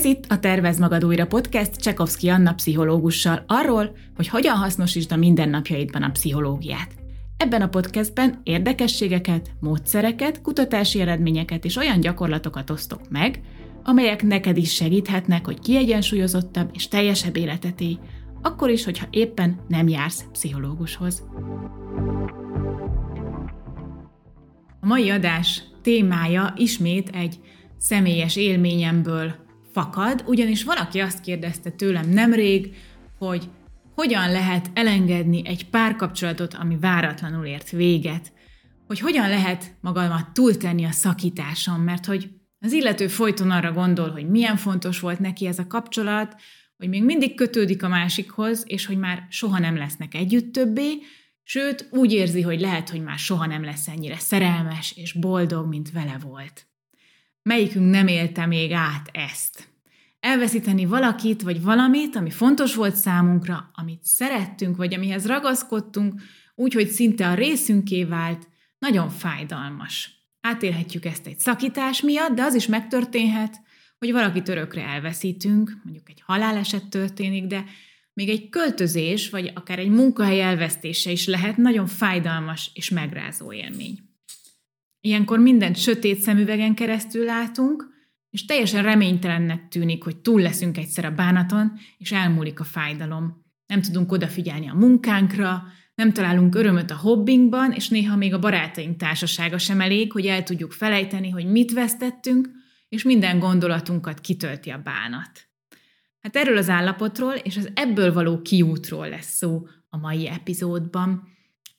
Ez itt a Tervez Magad Újra podcast Csekovszki Anna pszichológussal arról, hogy hogyan hasznosítsd a mindennapjaidban a pszichológiát. Ebben a podcastben érdekességeket, módszereket, kutatási eredményeket és olyan gyakorlatokat osztok meg, amelyek neked is segíthetnek, hogy kiegyensúlyozottabb és teljesebb életet élj, akkor is, hogyha éppen nem jársz pszichológushoz. A mai adás témája ismét egy személyes élményemből fakad, ugyanis valaki azt kérdezte tőlem nemrég, hogy hogyan lehet elengedni egy párkapcsolatot, ami váratlanul ért véget, hogy hogyan lehet magamat túltenni a szakításon, mert hogy az illető folyton arra gondol, hogy milyen fontos volt neki ez a kapcsolat, hogy még mindig kötődik a másikhoz, és hogy már soha nem lesznek együtt többé, sőt úgy érzi, hogy lehet, hogy már soha nem lesz ennyire szerelmes és boldog, mint vele volt. Melyikünk nem élte még át ezt? Elveszíteni valakit vagy valamit, ami fontos volt számunkra, amit szerettünk, vagy amihez ragaszkodtunk, úgy, hogy szinte a részünké vált, nagyon fájdalmas. Átélhetjük ezt egy szakítás miatt, de az is megtörténhet, hogy valakit örökre elveszítünk, mondjuk egy haláleset történik, de még egy költözés, vagy akár egy munkahely elvesztése is lehet nagyon fájdalmas és megrázó élmény. Ilyenkor mindent sötét szemüvegen keresztül látunk, és teljesen reménytelennek tűnik, hogy túl leszünk egyszer a bánaton, és elmúlik a fájdalom. Nem tudunk odafigyelni a munkánkra, nem találunk örömöt a hobbinkban, és néha még a barátaink társasága sem elég, hogy el tudjuk felejteni, hogy mit vesztettünk, és minden gondolatunkat kitölti a bánat. Hát erről az állapotról és az ebből való kiútról lesz szó a mai epizódban.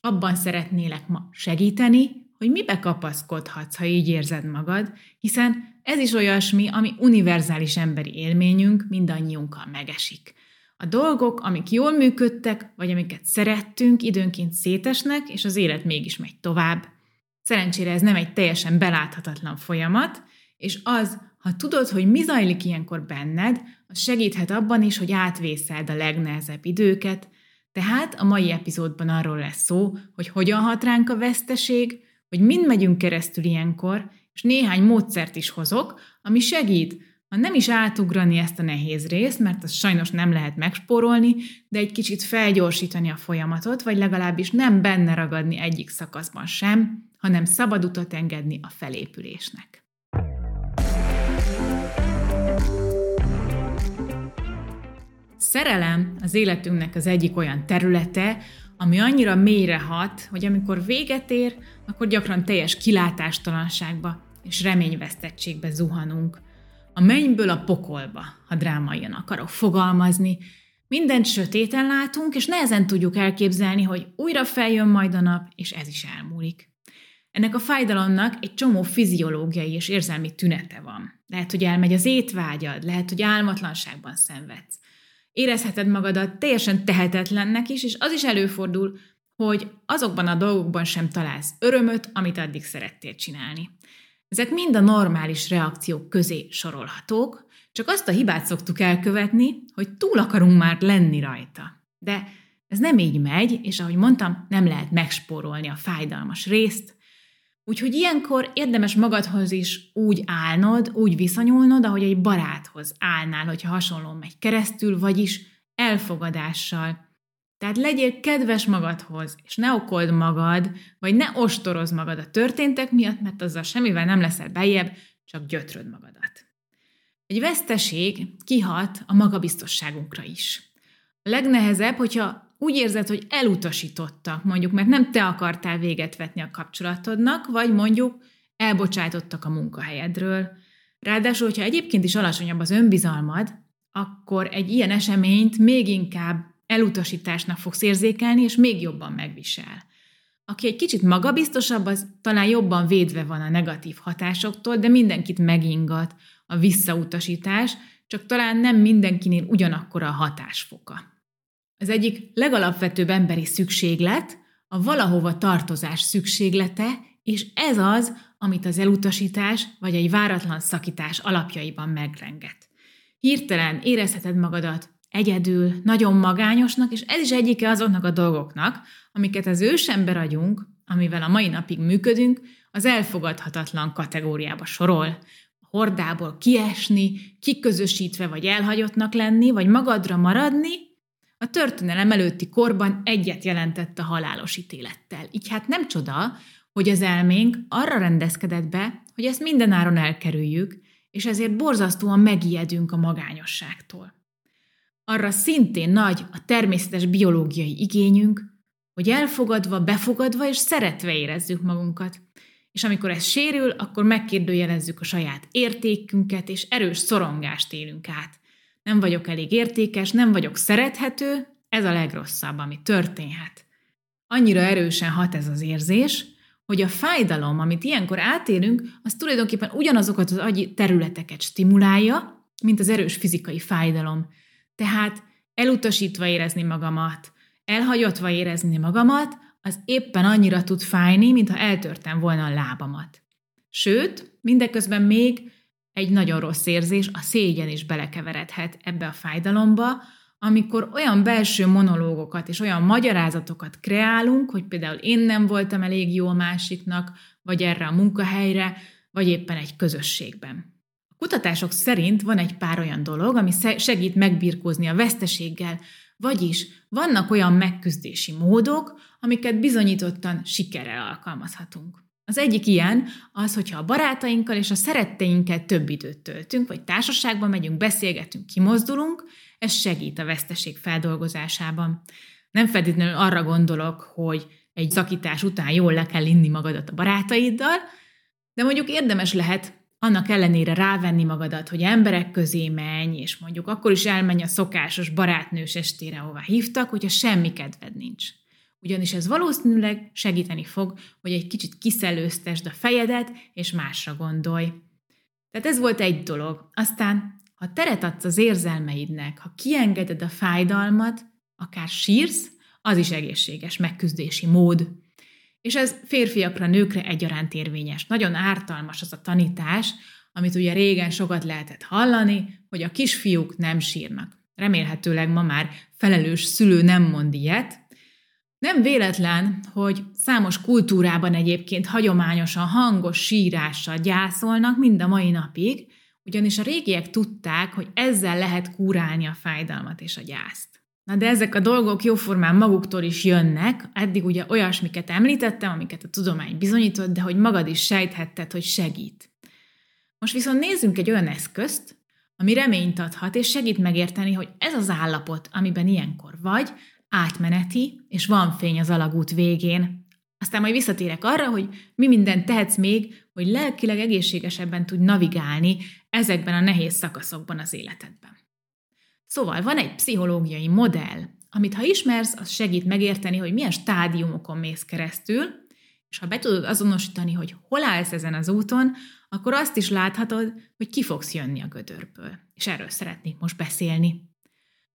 Abban szeretnélek ma segíteni, hogy mibe kapaszkodhatsz, ha így érzed magad, hiszen ez is olyasmi, ami univerzális emberi élményünk, mindannyiunkkal megesik. A dolgok, amik jól működtek, vagy amiket szerettünk, időnként szétesnek, és az élet mégis megy tovább. Szerencsére ez nem egy teljesen beláthatatlan folyamat, és az, ha tudod, hogy mi zajlik ilyenkor benned, az segíthet abban is, hogy átvészeld a legnehezebb időket, tehát a mai epizódban arról lesz szó, hogy hogyan hat ránk a veszteség, hogy mind megyünk keresztül ilyenkor, és néhány módszert is hozok, ami segít, ha nem is átugrani ezt a nehéz részt, mert azt sajnos nem lehet megspórolni, de egy kicsit felgyorsítani a folyamatot, vagy legalábbis nem benne ragadni egyik szakaszban sem, hanem szabad utat engedni a felépülésnek. szerelem az életünknek az egyik olyan területe, ami annyira mélyre hat, hogy amikor véget ér, akkor gyakran teljes kilátástalanságba és reményvesztettségbe zuhanunk. A mennyből a pokolba, ha drámaian akarok fogalmazni, mindent sötéten látunk, és nehezen tudjuk elképzelni, hogy újra feljön majd a nap, és ez is elmúlik. Ennek a fájdalomnak egy csomó fiziológiai és érzelmi tünete van. Lehet, hogy elmegy az étvágyad, lehet, hogy álmatlanságban szenvedsz érezheted magadat teljesen tehetetlennek is, és az is előfordul, hogy azokban a dolgokban sem találsz örömöt, amit addig szerettél csinálni. Ezek mind a normális reakciók közé sorolhatók, csak azt a hibát szoktuk elkövetni, hogy túl akarunk már lenni rajta. De ez nem így megy, és ahogy mondtam, nem lehet megspórolni a fájdalmas részt, Úgyhogy ilyenkor érdemes magadhoz is úgy állnod, úgy viszonyulnod, ahogy egy baráthoz állnál, hogyha hasonló megy keresztül, vagyis elfogadással. Tehát legyél kedves magadhoz, és ne okold magad, vagy ne ostoroz magad a történtek miatt, mert azzal semmivel nem leszel bejebb, csak gyötröd magadat. Egy veszteség kihat a magabiztosságunkra is. A legnehezebb, hogyha úgy érzed, hogy elutasítottak, mondjuk, mert nem te akartál véget vetni a kapcsolatodnak, vagy mondjuk elbocsátottak a munkahelyedről. Ráadásul, hogyha egyébként is alacsonyabb az önbizalmad, akkor egy ilyen eseményt még inkább elutasításnak fogsz érzékelni, és még jobban megvisel. Aki egy kicsit magabiztosabb, az talán jobban védve van a negatív hatásoktól, de mindenkit megingat a visszautasítás, csak talán nem mindenkinél ugyanakkora a hatásfoka. Az egyik legalapvetőbb emberi szükséglet a valahova tartozás szükséglete, és ez az, amit az elutasítás vagy egy váratlan szakítás alapjaiban megrenget. Hirtelen érezheted magadat egyedül, nagyon magányosnak, és ez is egyike azoknak a dolgoknak, amiket az ősember agyunk, amivel a mai napig működünk, az elfogadhatatlan kategóriába sorol. hordából kiesni, kiközösítve vagy elhagyottnak lenni, vagy magadra maradni, a történelem előtti korban egyet jelentett a halálos ítélettel. Így hát nem csoda, hogy az elménk arra rendezkedett be, hogy ezt mindenáron elkerüljük, és ezért borzasztóan megijedünk a magányosságtól. Arra szintén nagy a természetes biológiai igényünk, hogy elfogadva, befogadva és szeretve érezzük magunkat. És amikor ez sérül, akkor megkérdőjelezzük a saját értékünket, és erős szorongást élünk át. Nem vagyok elég értékes, nem vagyok szerethető, ez a legrosszabb, ami történhet. Annyira erősen hat ez az érzés, hogy a fájdalom, amit ilyenkor átélünk, az tulajdonképpen ugyanazokat az agyi területeket stimulálja, mint az erős fizikai fájdalom. Tehát elutasítva érezni magamat, elhagyatva érezni magamat, az éppen annyira tud fájni, mintha eltörtem volna a lábamat. Sőt, mindeközben még egy nagyon rossz érzés, a szégyen is belekeveredhet ebbe a fájdalomba, amikor olyan belső monológokat és olyan magyarázatokat kreálunk, hogy például én nem voltam elég jó a másiknak, vagy erre a munkahelyre, vagy éppen egy közösségben. A kutatások szerint van egy pár olyan dolog, ami segít megbirkózni a veszteséggel, vagyis vannak olyan megküzdési módok, amiket bizonyítottan sikerrel alkalmazhatunk. Az egyik ilyen az, hogyha a barátainkkal és a szeretteinkkel több időt töltünk, vagy társaságban megyünk, beszélgetünk, kimozdulunk, ez segít a veszteség feldolgozásában. Nem feltétlenül arra gondolok, hogy egy zakítás után jól le kell inni magadat a barátaiddal, de mondjuk érdemes lehet annak ellenére rávenni magadat, hogy emberek közé menj, és mondjuk akkor is elmenj a szokásos barátnős estére, ahová hívtak, hogyha semmi kedved nincs. Ugyanis ez valószínűleg segíteni fog, hogy egy kicsit kiszelőztesd a fejedet, és másra gondolj. Tehát ez volt egy dolog. Aztán, ha teret adsz az érzelmeidnek, ha kiengeded a fájdalmat, akár sírsz, az is egészséges megküzdési mód. És ez férfiakra, nőkre egyaránt érvényes. Nagyon ártalmas az a tanítás, amit ugye régen sokat lehetett hallani, hogy a kisfiúk nem sírnak. Remélhetőleg ma már felelős szülő nem mond ilyet. Nem véletlen, hogy számos kultúrában egyébként hagyományosan hangos sírással gyászolnak mind a mai napig, ugyanis a régiek tudták, hogy ezzel lehet kúrálni a fájdalmat és a gyászt. Na de ezek a dolgok jóformán maguktól is jönnek, eddig ugye olyasmiket említettem, amiket a tudomány bizonyított, de hogy magad is sejthetted, hogy segít. Most viszont nézzünk egy olyan eszközt, ami reményt adhat, és segít megérteni, hogy ez az állapot, amiben ilyenkor vagy, átmeneti, és van fény az alagút végén. Aztán majd visszatérek arra, hogy mi mindent tehetsz még, hogy lelkileg egészségesebben tudj navigálni ezekben a nehéz szakaszokban az életedben. Szóval van egy pszichológiai modell, amit ha ismersz, az segít megérteni, hogy milyen stádiumokon mész keresztül, és ha be tudod azonosítani, hogy hol állsz ezen az úton, akkor azt is láthatod, hogy ki fogsz jönni a gödörből. És erről szeretnék most beszélni.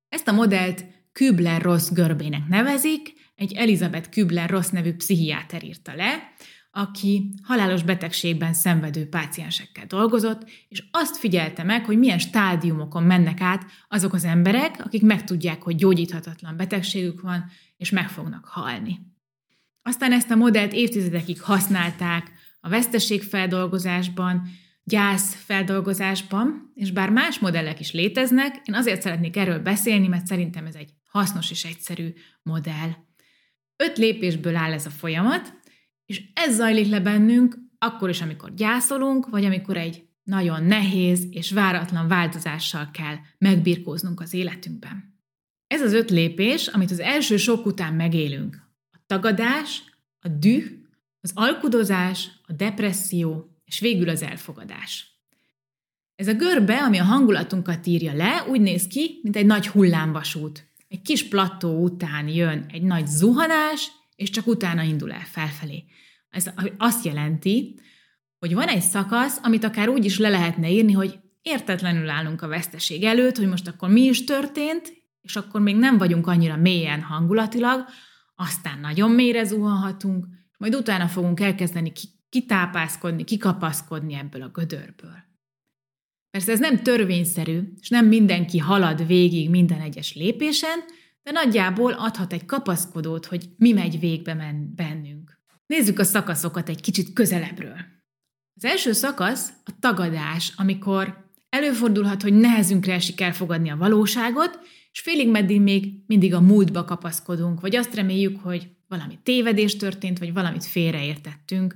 Ezt a modellt Kübler-Ross görbének nevezik, egy Elizabeth Kübler-Ross nevű pszichiáter írta le, aki halálos betegségben szenvedő páciensekkel dolgozott, és azt figyelte meg, hogy milyen stádiumokon mennek át azok az emberek, akik megtudják, hogy gyógyíthatatlan betegségük van, és meg fognak halni. Aztán ezt a modellt évtizedekig használták a veszteségfeldolgozásban, gyász feldolgozásban, és bár más modellek is léteznek, én azért szeretnék erről beszélni, mert szerintem ez egy hasznos és egyszerű modell. Öt lépésből áll ez a folyamat, és ez zajlik le bennünk akkor is, amikor gyászolunk, vagy amikor egy nagyon nehéz és váratlan változással kell megbirkóznunk az életünkben. Ez az öt lépés, amit az első sok után megélünk. A tagadás, a düh, az alkudozás, a depresszió, és végül az elfogadás. Ez a görbe, ami a hangulatunkat írja le, úgy néz ki, mint egy nagy hullámvasút. Egy kis plattó után jön egy nagy zuhanás, és csak utána indul el felfelé. Ez azt jelenti, hogy van egy szakasz, amit akár úgy is le lehetne írni, hogy értetlenül állunk a veszteség előtt, hogy most akkor mi is történt, és akkor még nem vagyunk annyira mélyen hangulatilag, aztán nagyon mélyre zuhanhatunk, majd utána fogunk elkezdeni kitápászkodni, kikapaszkodni ebből a gödörből. Persze ez nem törvényszerű, és nem mindenki halad végig minden egyes lépésen, de nagyjából adhat egy kapaszkodót, hogy mi megy végbe men bennünk. Nézzük a szakaszokat egy kicsit közelebbről. Az első szakasz a tagadás, amikor előfordulhat, hogy nehezünkre esik elfogadni a valóságot, és félig meddig még mindig a múltba kapaszkodunk, vagy azt reméljük, hogy valami tévedés történt, vagy valamit félreértettünk,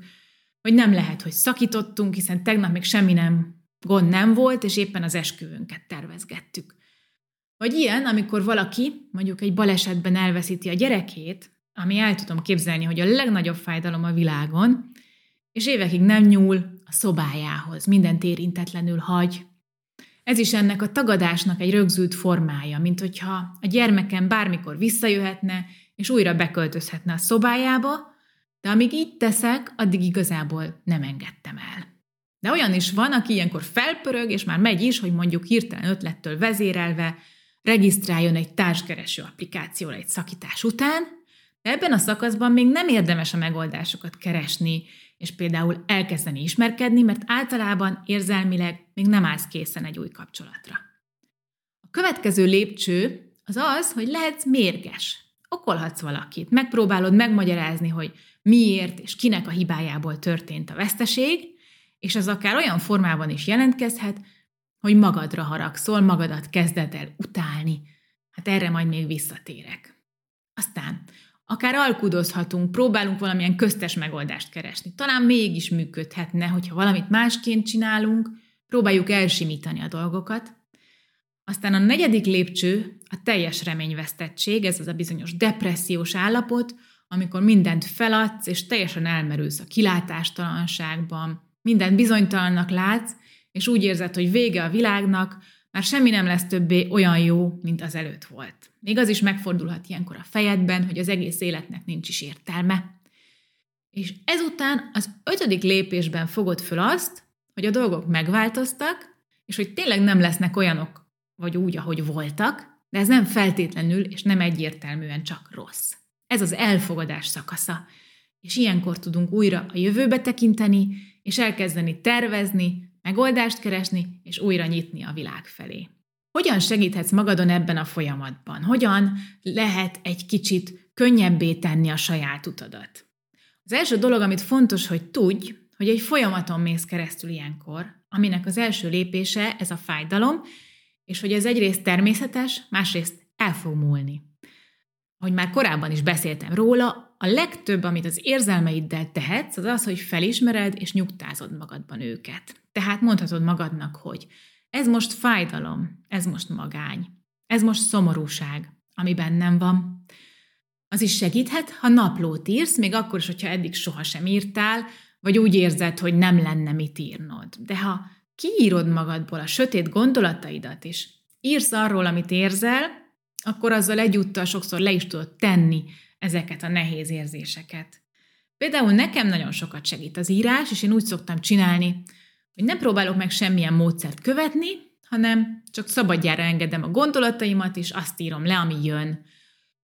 vagy nem lehet, hogy szakítottunk, hiszen tegnap még semmi nem gond nem volt, és éppen az esküvőnket tervezgettük. Vagy ilyen, amikor valaki mondjuk egy balesetben elveszíti a gyerekét, ami el tudom képzelni, hogy a legnagyobb fájdalom a világon, és évekig nem nyúl a szobájához, mindent érintetlenül hagy. Ez is ennek a tagadásnak egy rögzült formája, mint hogyha a gyermekem bármikor visszajöhetne, és újra beköltözhetne a szobájába, de amíg így teszek, addig igazából nem engedtem el. De olyan is van, aki ilyenkor felpörög, és már megy is, hogy mondjuk hirtelen ötlettől vezérelve regisztráljon egy társkereső applikációra egy szakítás után, de ebben a szakaszban még nem érdemes a megoldásokat keresni, és például elkezdeni ismerkedni, mert általában érzelmileg még nem állsz készen egy új kapcsolatra. A következő lépcső az az, hogy lehetsz mérges. Okolhatsz valakit, megpróbálod megmagyarázni, hogy miért és kinek a hibájából történt a veszteség, és ez akár olyan formában is jelentkezhet, hogy magadra haragszol, magadat kezded el utálni. Hát erre majd még visszatérek. Aztán akár alkudozhatunk, próbálunk valamilyen köztes megoldást keresni. Talán mégis működhetne, hogyha valamit másként csinálunk, próbáljuk elsimítani a dolgokat. Aztán a negyedik lépcső a teljes reményvesztettség, ez az a bizonyos depressziós állapot, amikor mindent feladsz, és teljesen elmerülsz a kilátástalanságban, mindent bizonytalannak látsz, és úgy érzed, hogy vége a világnak, már semmi nem lesz többé olyan jó, mint az előtt volt. Még az is megfordulhat ilyenkor a fejedben, hogy az egész életnek nincs is értelme. És ezután az ötödik lépésben fogod föl azt, hogy a dolgok megváltoztak, és hogy tényleg nem lesznek olyanok, vagy úgy, ahogy voltak, de ez nem feltétlenül és nem egyértelműen csak rossz. Ez az elfogadás szakasza. És ilyenkor tudunk újra a jövőbe tekinteni, és elkezdeni tervezni, megoldást keresni, és újra nyitni a világ felé. Hogyan segíthetsz magadon ebben a folyamatban? Hogyan lehet egy kicsit könnyebbé tenni a saját utadat? Az első dolog, amit fontos, hogy tudj, hogy egy folyamaton mész keresztül ilyenkor, aminek az első lépése ez a fájdalom, és hogy ez egyrészt természetes, másrészt el fog múlni. Ahogy már korábban is beszéltem róla, a legtöbb, amit az érzelmeiddel tehetsz, az az, hogy felismered és nyugtázod magadban őket. Tehát mondhatod magadnak, hogy ez most fájdalom, ez most magány, ez most szomorúság, ami bennem van. Az is segíthet, ha naplót írsz, még akkor is, hogyha eddig sohasem írtál, vagy úgy érzed, hogy nem lenne mit írnod. De ha kiírod magadból a sötét gondolataidat, és írsz arról, amit érzel, akkor azzal egyúttal sokszor le is tudod tenni ezeket a nehéz érzéseket. Például nekem nagyon sokat segít az írás, és én úgy szoktam csinálni, hogy nem próbálok meg semmilyen módszert követni, hanem csak szabadjára engedem a gondolataimat, és azt írom le, ami jön.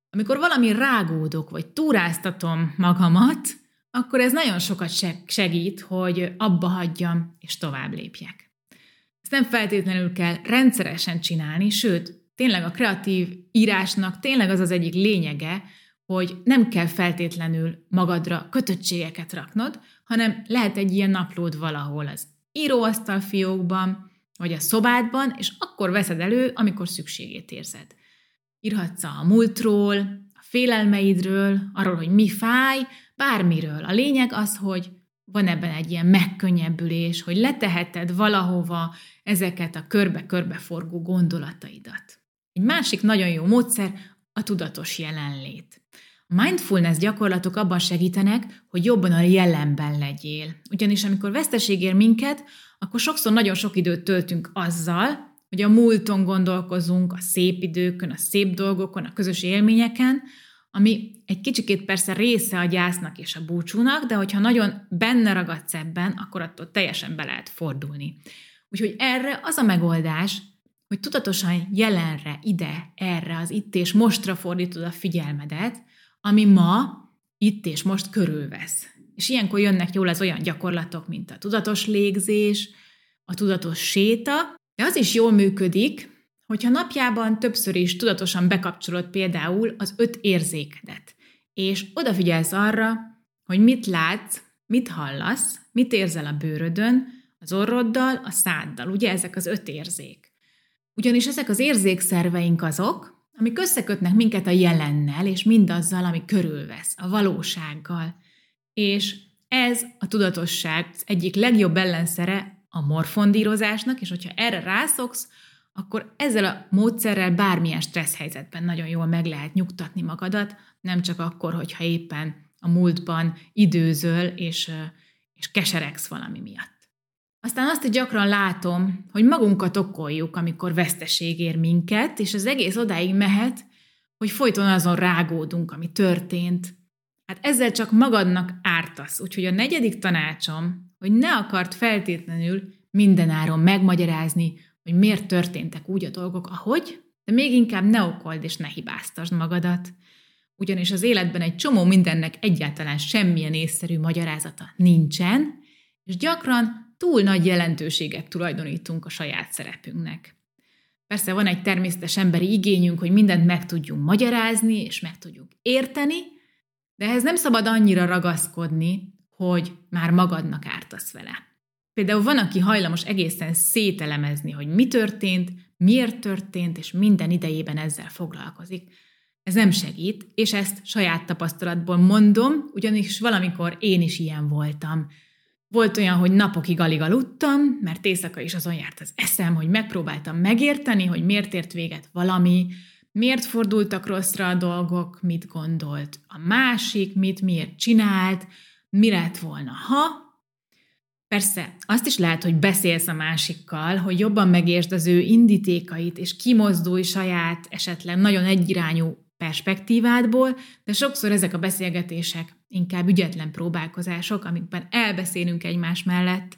Amikor valami rágódok, vagy túráztatom magamat, akkor ez nagyon sokat segít, hogy abba hagyjam, és tovább lépjek. Ezt nem feltétlenül kell rendszeresen csinálni, sőt, tényleg a kreatív írásnak tényleg az az egyik lényege, hogy nem kell feltétlenül magadra kötöttségeket raknod, hanem lehet egy ilyen naplód valahol az íróasztal fiókban, vagy a szobádban, és akkor veszed elő, amikor szükségét érzed. Írhatsz a múltról, a félelmeidről, arról, hogy mi fáj, bármiről. A lényeg az, hogy van ebben egy ilyen megkönnyebbülés, hogy leteheted valahova ezeket a körbe-körbe forgó gondolataidat. Egy másik nagyon jó módszer a tudatos jelenlét. A mindfulness gyakorlatok abban segítenek, hogy jobban a jelenben legyél. Ugyanis amikor veszteség ér minket, akkor sokszor nagyon sok időt töltünk azzal, hogy a múlton gondolkozunk, a szép időkön, a szép dolgokon, a közös élményeken, ami egy kicsikét persze része a gyásznak és a búcsúnak, de hogyha nagyon benne ragadsz ebben, akkor attól teljesen be lehet fordulni. Úgyhogy erre az a megoldás, hogy tudatosan jelenre, ide, erre, az itt és mostra fordítod a figyelmedet, ami ma itt és most körülvesz. És ilyenkor jönnek jól az olyan gyakorlatok, mint a tudatos légzés, a tudatos séta, de az is jól működik, hogyha napjában többször is tudatosan bekapcsolod például az öt érzékedet, és odafigyelsz arra, hogy mit látsz, mit hallasz, mit érzel a bőrödön, az orroddal, a száddal. Ugye ezek az öt érzék. Ugyanis ezek az érzékszerveink azok, amik összekötnek minket a jelennel, és mindazzal, ami körülvesz, a valósággal. És ez a tudatosság egyik legjobb ellenszere a morfondírozásnak, és hogyha erre rászoksz, akkor ezzel a módszerrel bármilyen stressz helyzetben nagyon jól meg lehet nyugtatni magadat, nem csak akkor, hogyha éppen a múltban időzöl és, és keseregsz valami miatt. Aztán azt is gyakran látom, hogy magunkat okoljuk, amikor veszteség ér minket, és az egész odáig mehet, hogy folyton azon rágódunk, ami történt. Hát ezzel csak magadnak ártasz. Úgyhogy a negyedik tanácsom, hogy ne akart feltétlenül mindenáron megmagyarázni, hogy miért történtek úgy a dolgok, ahogy, de még inkább ne okold és ne hibáztasd magadat. Ugyanis az életben egy csomó mindennek egyáltalán semmilyen észszerű magyarázata nincsen, és gyakran túl nagy jelentőséget tulajdonítunk a saját szerepünknek. Persze van egy természetes emberi igényünk, hogy mindent meg tudjunk magyarázni, és meg tudjuk érteni, de ehhez nem szabad annyira ragaszkodni, hogy már magadnak ártasz vele. Például van, aki hajlamos egészen szételemezni, hogy mi történt, miért történt, és minden idejében ezzel foglalkozik. Ez nem segít, és ezt saját tapasztalatból mondom, ugyanis valamikor én is ilyen voltam. Volt olyan, hogy napokig alig aludtam, mert éjszaka is azon járt az eszem, hogy megpróbáltam megérteni, hogy miért ért véget valami, miért fordultak rosszra a dolgok, mit gondolt a másik, mit miért csinált, mi lett volna, ha, Persze, azt is lehet, hogy beszélsz a másikkal, hogy jobban megértsd az ő indítékait, és kimozdulj saját, esetleg nagyon egyirányú perspektívádból, de sokszor ezek a beszélgetések inkább ügyetlen próbálkozások, amikben elbeszélünk egymás mellett.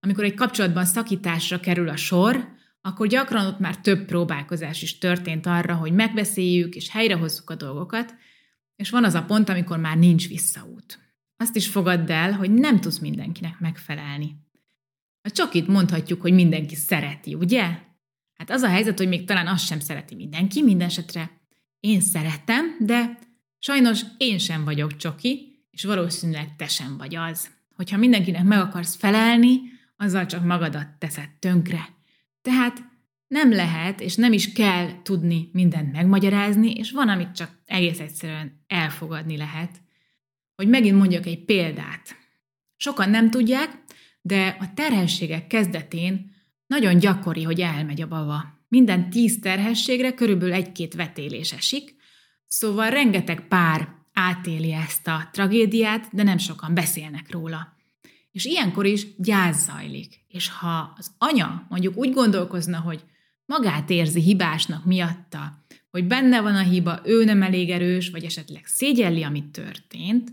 Amikor egy kapcsolatban szakításra kerül a sor, akkor gyakran ott már több próbálkozás is történt arra, hogy megbeszéljük és helyrehozzuk a dolgokat, és van az a pont, amikor már nincs visszaút. Azt is fogadd el, hogy nem tudsz mindenkinek megfelelni. A csokit mondhatjuk, hogy mindenki szereti, ugye? Hát az a helyzet, hogy még talán azt sem szereti mindenki, minden esetre én szeretem, de sajnos én sem vagyok csoki, és valószínűleg te sem vagy az. Hogyha mindenkinek meg akarsz felelni, azzal csak magadat teszed tönkre. Tehát nem lehet, és nem is kell tudni mindent megmagyarázni, és van, amit csak egész egyszerűen elfogadni lehet. Hogy megint mondjak egy példát. Sokan nem tudják, de a terhességek kezdetén nagyon gyakori, hogy elmegy a baba. Minden tíz terhességre körülbelül egy-két vetélés esik, szóval rengeteg pár átéli ezt a tragédiát, de nem sokan beszélnek róla. És ilyenkor is gyász zajlik. És ha az anya mondjuk úgy gondolkozna, hogy magát érzi hibásnak miatta, hogy benne van a hiba, ő nem elég erős, vagy esetleg szégyelli, amit történt,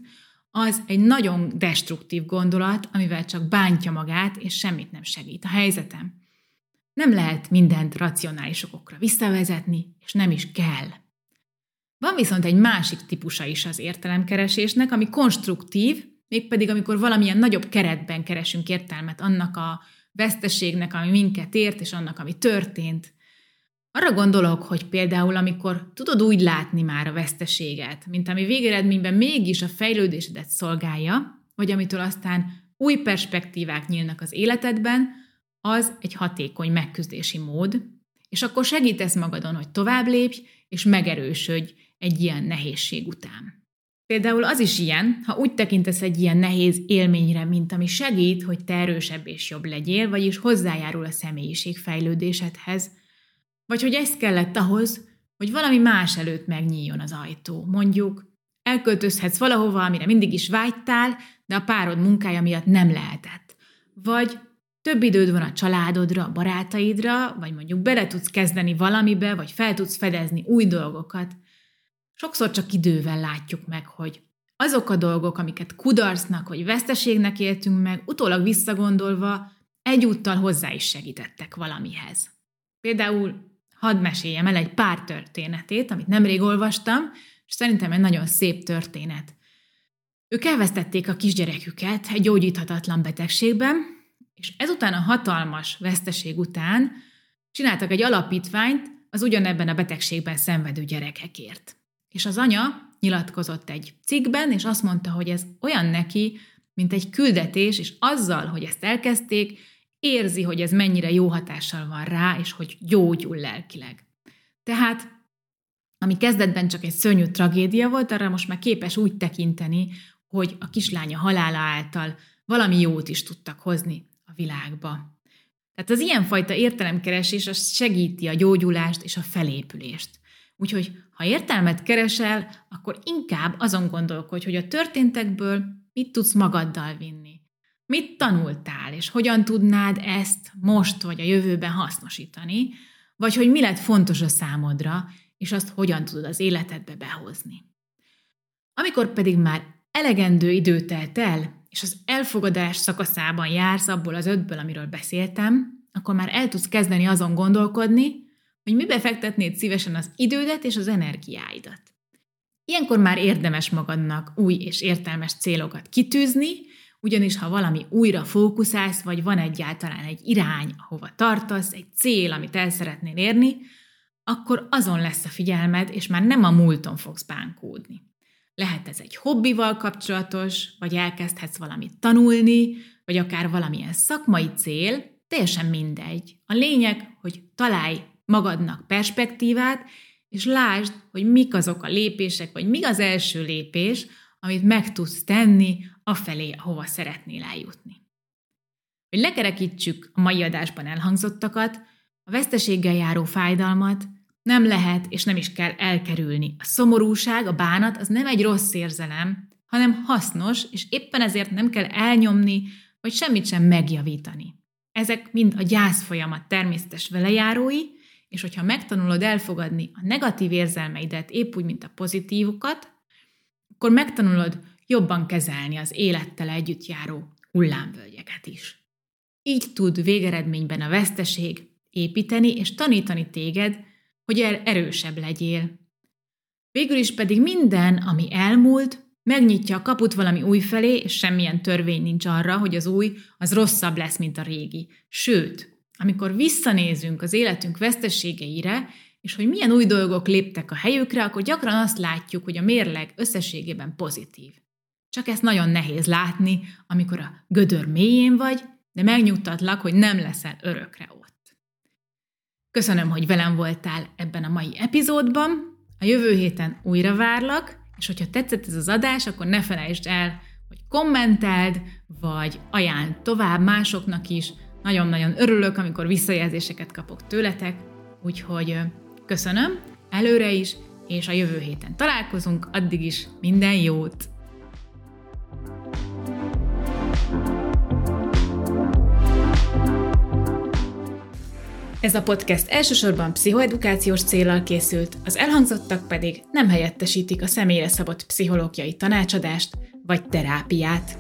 az egy nagyon destruktív gondolat, amivel csak bántja magát, és semmit nem segít a helyzetem. Nem lehet mindent racionális okokra visszavezetni, és nem is kell. Van viszont egy másik típusa is az értelemkeresésnek, ami konstruktív, mégpedig amikor valamilyen nagyobb keretben keresünk értelmet annak a veszteségnek, ami minket ért, és annak, ami történt. Arra gondolok, hogy például amikor tudod úgy látni már a veszteséget, mint ami végeredményben mégis a fejlődésedet szolgálja, vagy amitől aztán új perspektívák nyílnak az életedben, az egy hatékony megküzdési mód, és akkor segítesz magadon, hogy tovább lépj, és megerősödj egy ilyen nehézség után. Például az is ilyen, ha úgy tekintesz egy ilyen nehéz élményre, mint ami segít, hogy te erősebb és jobb legyél, vagyis hozzájárul a személyiség fejlődésedhez, vagy hogy ez kellett ahhoz, hogy valami más előtt megnyíljon az ajtó. Mondjuk, elköltözhetsz valahova, amire mindig is vágytál, de a párod munkája miatt nem lehetett. Vagy több időd van a családodra, a barátaidra, vagy mondjuk bele tudsz kezdeni valamibe, vagy fel tudsz fedezni új dolgokat. Sokszor csak idővel látjuk meg, hogy azok a dolgok, amiket kudarcnak vagy veszteségnek éltünk meg, utólag visszagondolva egyúttal hozzá is segítettek valamihez. Például hadd meséljem el egy pár történetét, amit nemrég olvastam, és szerintem egy nagyon szép történet. Ők elvesztették a kisgyereküket egy gyógyíthatatlan betegségben, és ezután a hatalmas veszteség után csináltak egy alapítványt az ugyanebben a betegségben szenvedő gyerekekért. És az anya nyilatkozott egy cikkben, és azt mondta, hogy ez olyan neki, mint egy küldetés, és azzal, hogy ezt elkezdték, érzi, hogy ez mennyire jó hatással van rá, és hogy gyógyul lelkileg. Tehát, ami kezdetben csak egy szörnyű tragédia volt, arra most már képes úgy tekinteni, hogy a kislánya halála által valami jót is tudtak hozni a világba. Tehát az ilyenfajta értelemkeresés az segíti a gyógyulást és a felépülést. Úgyhogy, ha értelmet keresel, akkor inkább azon gondolkodj, hogy a történtekből mit tudsz magaddal vinni. Mit tanultál, és hogyan tudnád ezt most vagy a jövőben hasznosítani, vagy hogy mi lett fontos a számodra, és azt hogyan tudod az életedbe behozni. Amikor pedig már elegendő idő telt el, és az elfogadás szakaszában jársz abból az ötből, amiről beszéltem, akkor már el tudsz kezdeni azon gondolkodni, hogy mibe fektetnéd szívesen az idődet és az energiáidat. Ilyenkor már érdemes magadnak új és értelmes célokat kitűzni, ugyanis ha valami újra fókuszálsz, vagy van egyáltalán egy irány, ahova tartasz, egy cél, amit el szeretnél érni, akkor azon lesz a figyelmed, és már nem a múlton fogsz bánkódni. Lehet ez egy hobbival kapcsolatos, vagy elkezdhetsz valamit tanulni, vagy akár valamilyen szakmai cél, teljesen mindegy. A lényeg, hogy találj magadnak perspektívát, és lásd, hogy mik azok a lépések, vagy mi az első lépés, amit meg tudsz tenni afelé, ahova szeretnél eljutni. Hogy lekerekítsük a mai adásban elhangzottakat, a veszteséggel járó fájdalmat nem lehet és nem is kell elkerülni. A szomorúság, a bánat az nem egy rossz érzelem, hanem hasznos, és éppen ezért nem kell elnyomni, vagy semmit sem megjavítani. Ezek mind a gyász folyamat természetes velejárói, és hogyha megtanulod elfogadni a negatív érzelmeidet épp úgy, mint a pozitívukat, akkor megtanulod jobban kezelni az élettel együtt járó hullámvölgyeket is. Így tud végeredményben a veszteség építeni és tanítani téged, hogy er- erősebb legyél. Végül is pedig minden, ami elmúlt, megnyitja a kaput valami új felé, és semmilyen törvény nincs arra, hogy az új az rosszabb lesz, mint a régi. Sőt, amikor visszanézünk az életünk veszteségeire, és hogy milyen új dolgok léptek a helyükre, akkor gyakran azt látjuk, hogy a mérleg összességében pozitív. Csak ezt nagyon nehéz látni, amikor a gödör mélyén vagy, de megnyugtatlak, hogy nem leszel örökre ott. Köszönöm, hogy velem voltál ebben a mai epizódban. A jövő héten újra várlak, és hogyha tetszett ez az adás, akkor ne felejtsd el, hogy kommenteld, vagy ajánl tovább másoknak is, nagyon-nagyon örülök, amikor visszajelzéseket kapok tőletek, úgyhogy köszönöm előre is, és a jövő héten találkozunk, addig is minden jót! Ez a podcast elsősorban pszichoedukációs célral készült, az elhangzottak pedig nem helyettesítik a személyre szabott pszichológiai tanácsadást vagy terápiát.